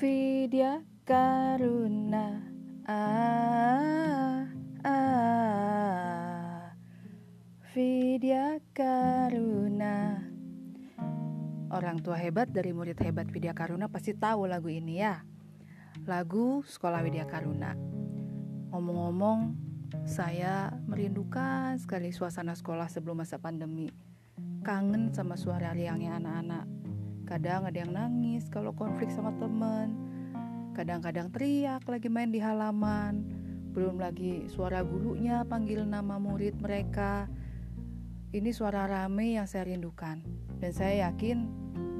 Vidya Karuna. Ah, ah, Vidya Karuna. Orang tua hebat dari murid hebat Vidya Karuna pasti tahu lagu ini ya. Lagu Sekolah Widya Karuna. Ngomong-ngomong saya merindukan sekali suasana sekolah sebelum masa pandemi. Kangen sama suara riangnya anak-anak Kadang ada yang nangis kalau konflik sama temen. Kadang-kadang teriak lagi main di halaman. Belum lagi suara gurunya panggil nama murid mereka. Ini suara rame yang saya rindukan. Dan saya yakin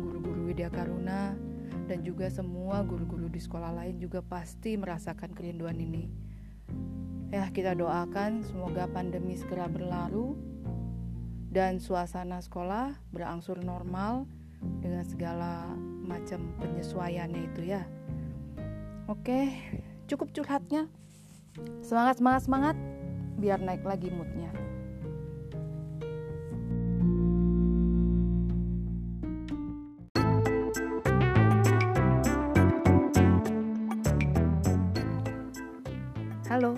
guru-guru Widya Karuna dan juga semua guru-guru di sekolah lain juga pasti merasakan kerinduan ini. Ya, kita doakan semoga pandemi segera berlalu dan suasana sekolah berangsur normal dengan segala macam penyesuaiannya itu ya. Oke, cukup curhatnya. Semangat, semangat, semangat, biar naik lagi moodnya. Halo,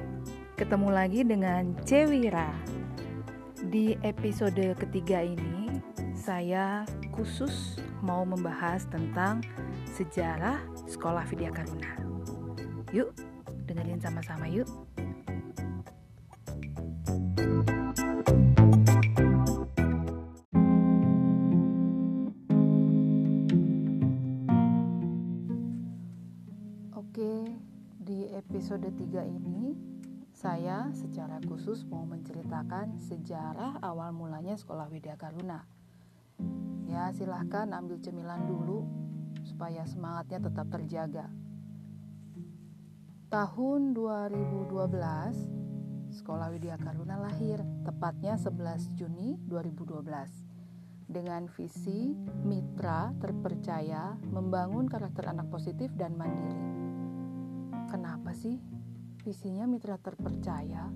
ketemu lagi dengan Cewira. Di episode ketiga ini, saya khusus mau membahas tentang sejarah sekolah Vidya Karuna. Yuk, dengerin sama-sama yuk. Oke, di episode 3 ini saya secara khusus mau menceritakan sejarah awal mulanya sekolah Widya Karuna Ya silahkan ambil cemilan dulu supaya semangatnya tetap terjaga. Tahun 2012, Sekolah Widya Karuna lahir, tepatnya 11 Juni 2012. Dengan visi mitra terpercaya membangun karakter anak positif dan mandiri. Kenapa sih visinya mitra terpercaya?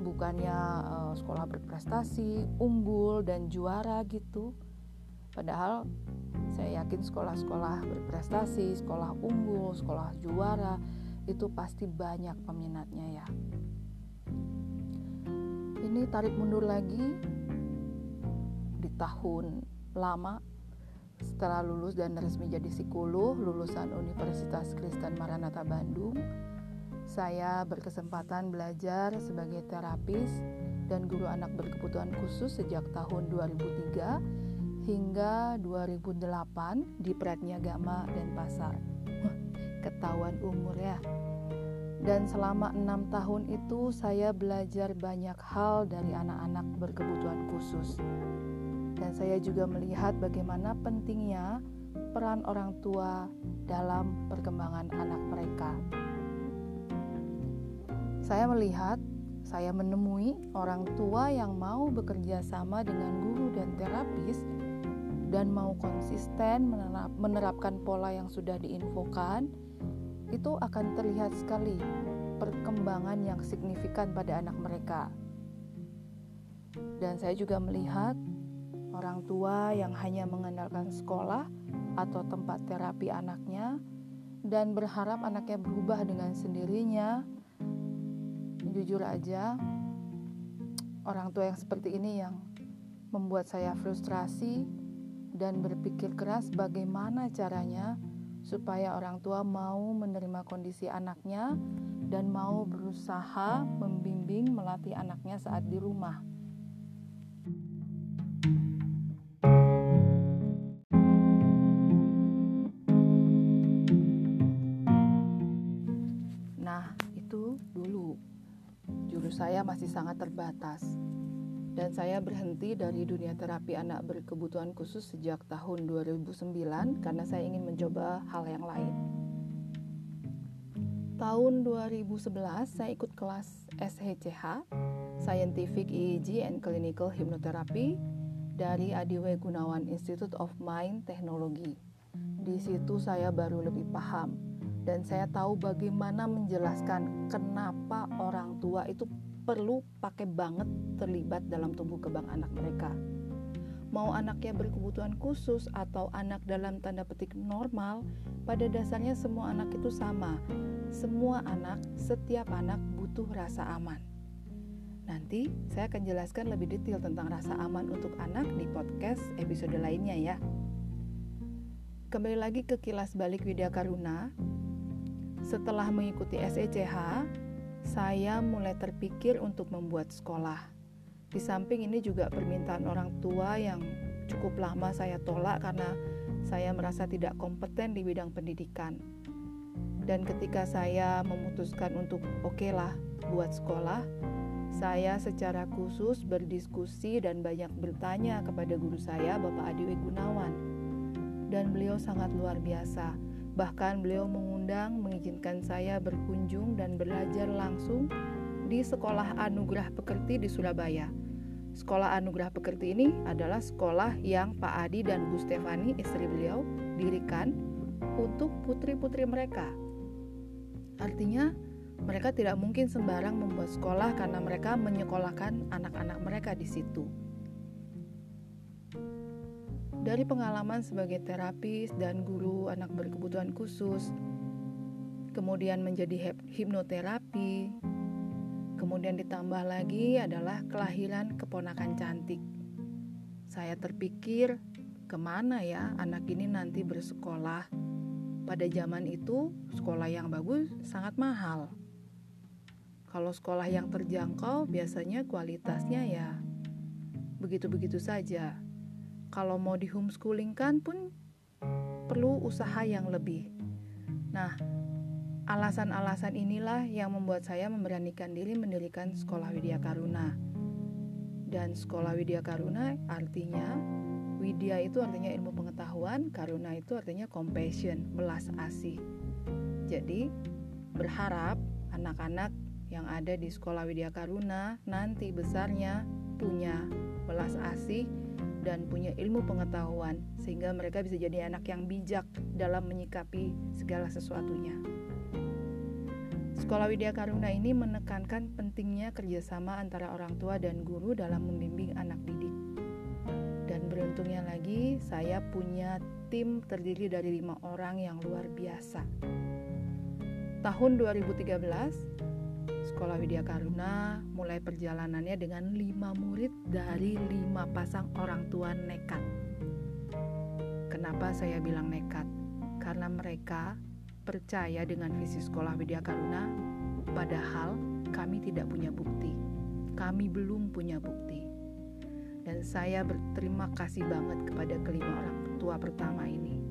Bukannya uh, sekolah berprestasi, unggul dan juara gitu Padahal saya yakin sekolah-sekolah berprestasi, sekolah unggul, sekolah juara itu pasti banyak peminatnya ya. Ini tarik mundur lagi di tahun lama setelah lulus dan resmi jadi psikolog lulusan Universitas Kristen Maranatha Bandung saya berkesempatan belajar sebagai terapis dan guru anak berkebutuhan khusus sejak tahun 2003 hingga 2008 di Pratniagama dan Pasar. Ketahuan umur ya. Dan selama enam tahun itu saya belajar banyak hal dari anak-anak berkebutuhan khusus. Dan saya juga melihat bagaimana pentingnya peran orang tua dalam perkembangan anak mereka. Saya melihat, saya menemui orang tua yang mau bekerja sama dengan guru dan terapis dan mau konsisten menerapkan pola yang sudah diinfokan, itu akan terlihat sekali perkembangan yang signifikan pada anak mereka. Dan saya juga melihat orang tua yang hanya mengandalkan sekolah atau tempat terapi anaknya dan berharap anaknya berubah dengan sendirinya. Jujur aja, orang tua yang seperti ini yang membuat saya frustrasi dan berpikir keras bagaimana caranya supaya orang tua mau menerima kondisi anaknya dan mau berusaha membimbing melatih anaknya saat di rumah. Nah, itu dulu. Jurus saya masih sangat terbatas dan saya berhenti dari dunia terapi anak berkebutuhan khusus sejak tahun 2009 karena saya ingin mencoba hal yang lain. Tahun 2011 saya ikut kelas SHCH, Scientific EEG and Clinical Hypnotherapy dari Adiwe Gunawan Institute of Mind Technology. Di situ saya baru lebih paham dan saya tahu bagaimana menjelaskan kenapa orang tua itu perlu pakai banget terlibat dalam tumbuh kembang anak mereka. mau anaknya berkebutuhan khusus atau anak dalam tanda petik normal, pada dasarnya semua anak itu sama. Semua anak, setiap anak butuh rasa aman. Nanti saya akan jelaskan lebih detail tentang rasa aman untuk anak di podcast episode lainnya ya. Kembali lagi ke kilas balik Widya Karuna. Setelah mengikuti SECH, saya mulai terpikir untuk membuat sekolah di samping ini juga permintaan orang tua yang cukup lama saya tolak karena saya merasa tidak kompeten di bidang pendidikan. Dan ketika saya memutuskan untuk oke okay lah buat sekolah, saya secara khusus berdiskusi dan banyak bertanya kepada guru saya Bapak Adiwi Gunawan. Dan beliau sangat luar biasa. Bahkan beliau mengundang mengizinkan saya berkunjung dan belajar langsung di Sekolah Anugerah Pekerti di Surabaya. Sekolah Anugerah Pekerti ini adalah sekolah yang Pak Adi dan Bu Stefani, istri beliau, dirikan untuk putri-putri mereka. Artinya, mereka tidak mungkin sembarang membuat sekolah karena mereka menyekolahkan anak-anak mereka di situ. Dari pengalaman sebagai terapis dan guru anak berkebutuhan khusus, kemudian menjadi hipnoterapi, Kemudian ditambah lagi adalah kelahiran keponakan cantik. Saya terpikir, ke mana ya anak ini nanti bersekolah? Pada zaman itu, sekolah yang bagus sangat mahal. Kalau sekolah yang terjangkau, biasanya kualitasnya ya begitu-begitu saja. Kalau mau di homeschooling kan pun perlu usaha yang lebih. Nah, Alasan-alasan inilah yang membuat saya memberanikan diri mendirikan Sekolah Widya Karuna. Dan Sekolah Widya Karuna artinya Widya itu artinya ilmu pengetahuan, Karuna itu artinya compassion, belas asih. Jadi, berharap anak-anak yang ada di Sekolah Widya Karuna nanti besarnya punya belas asih dan punya ilmu pengetahuan sehingga mereka bisa jadi anak yang bijak dalam menyikapi segala sesuatunya. Sekolah Widya Karuna ini menekankan pentingnya kerjasama antara orang tua dan guru dalam membimbing anak didik. Dan beruntungnya lagi, saya punya tim terdiri dari lima orang yang luar biasa. Tahun 2013, Sekolah Widya Karuna mulai perjalanannya dengan lima murid dari lima pasang orang tua nekat. Kenapa saya bilang nekat? Karena mereka percaya dengan visi sekolah Widya Karuna, padahal kami tidak punya bukti. Kami belum punya bukti. Dan saya berterima kasih banget kepada kelima orang tua pertama ini.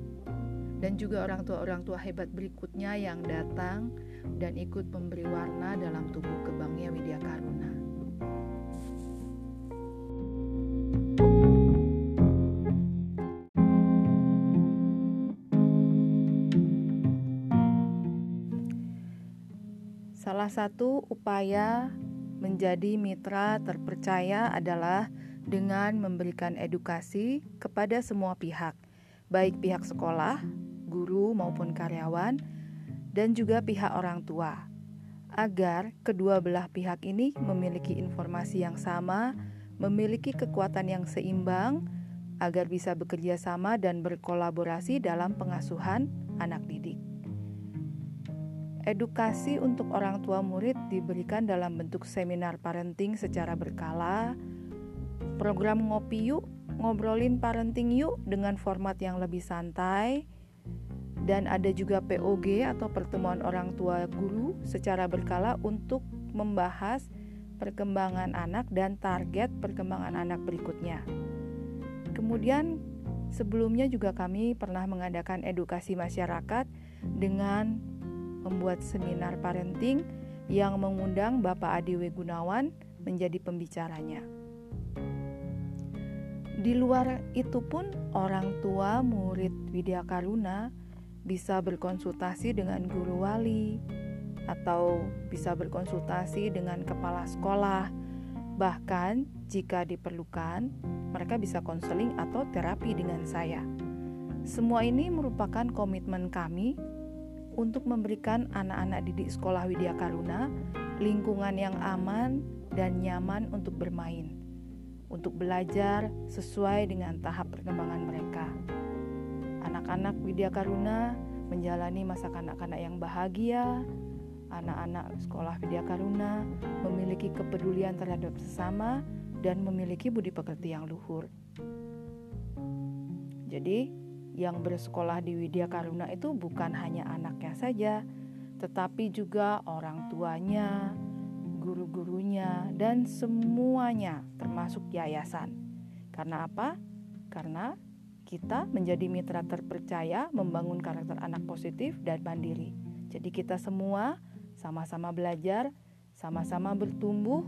Dan juga orang tua-orang tua hebat berikutnya yang datang dan ikut memberi warna dalam tubuh kebangnya Widya Karuna. Salah satu upaya menjadi mitra terpercaya adalah dengan memberikan edukasi kepada semua pihak, baik pihak sekolah, guru maupun karyawan, dan juga pihak orang tua, agar kedua belah pihak ini memiliki informasi yang sama, memiliki kekuatan yang seimbang, agar bisa bekerja sama dan berkolaborasi dalam pengasuhan anak didik. Edukasi untuk orang tua murid diberikan dalam bentuk seminar parenting secara berkala, program ngopi yuk, ngobrolin parenting yuk dengan format yang lebih santai, dan ada juga POG atau pertemuan orang tua guru secara berkala untuk membahas perkembangan anak dan target perkembangan anak berikutnya. Kemudian sebelumnya juga kami pernah mengadakan edukasi masyarakat dengan membuat seminar parenting yang mengundang Bapak Adi Gunawan menjadi pembicaranya. Di luar itu pun orang tua murid Widya Karuna bisa berkonsultasi dengan guru wali atau bisa berkonsultasi dengan kepala sekolah. Bahkan jika diperlukan, mereka bisa konseling atau terapi dengan saya. Semua ini merupakan komitmen kami untuk memberikan anak-anak didik sekolah Widya Karuna lingkungan yang aman dan nyaman untuk bermain. untuk belajar sesuai dengan tahap perkembangan mereka. Anak-anak Widya Karuna menjalani masa kanak-kanak yang bahagia. Anak-anak sekolah Widya Karuna memiliki kepedulian terhadap sesama dan memiliki budi pekerti yang luhur. Jadi, yang bersekolah di Widya Karuna itu bukan hanya anaknya saja, tetapi juga orang tuanya, guru-gurunya, dan semuanya, termasuk yayasan. Karena apa? Karena kita menjadi mitra terpercaya membangun karakter anak positif dan mandiri. Jadi, kita semua sama-sama belajar, sama-sama bertumbuh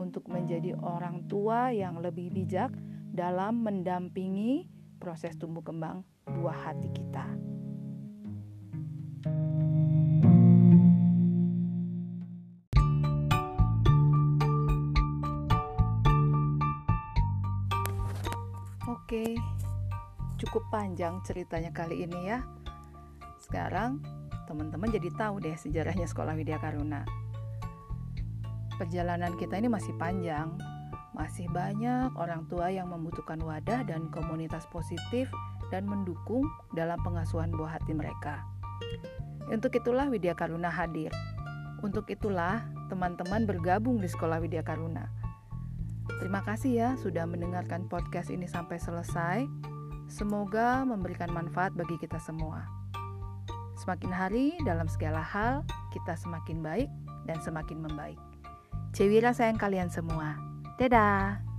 untuk menjadi orang tua yang lebih bijak dalam mendampingi proses tumbuh kembang buah hati kita. Oke, cukup panjang ceritanya kali ini ya. Sekarang teman-teman jadi tahu deh sejarahnya Sekolah Widya Karuna. Perjalanan kita ini masih panjang, masih banyak orang tua yang membutuhkan wadah dan komunitas positif dan mendukung dalam pengasuhan buah hati mereka. Untuk itulah Widya Karuna hadir. Untuk itulah teman-teman bergabung di Sekolah Widya Karuna Terima kasih ya sudah mendengarkan podcast ini sampai selesai. Semoga memberikan manfaat bagi kita semua. Semakin hari dalam segala hal, kita semakin baik dan semakin membaik. Cewira sayang kalian semua. Dadah.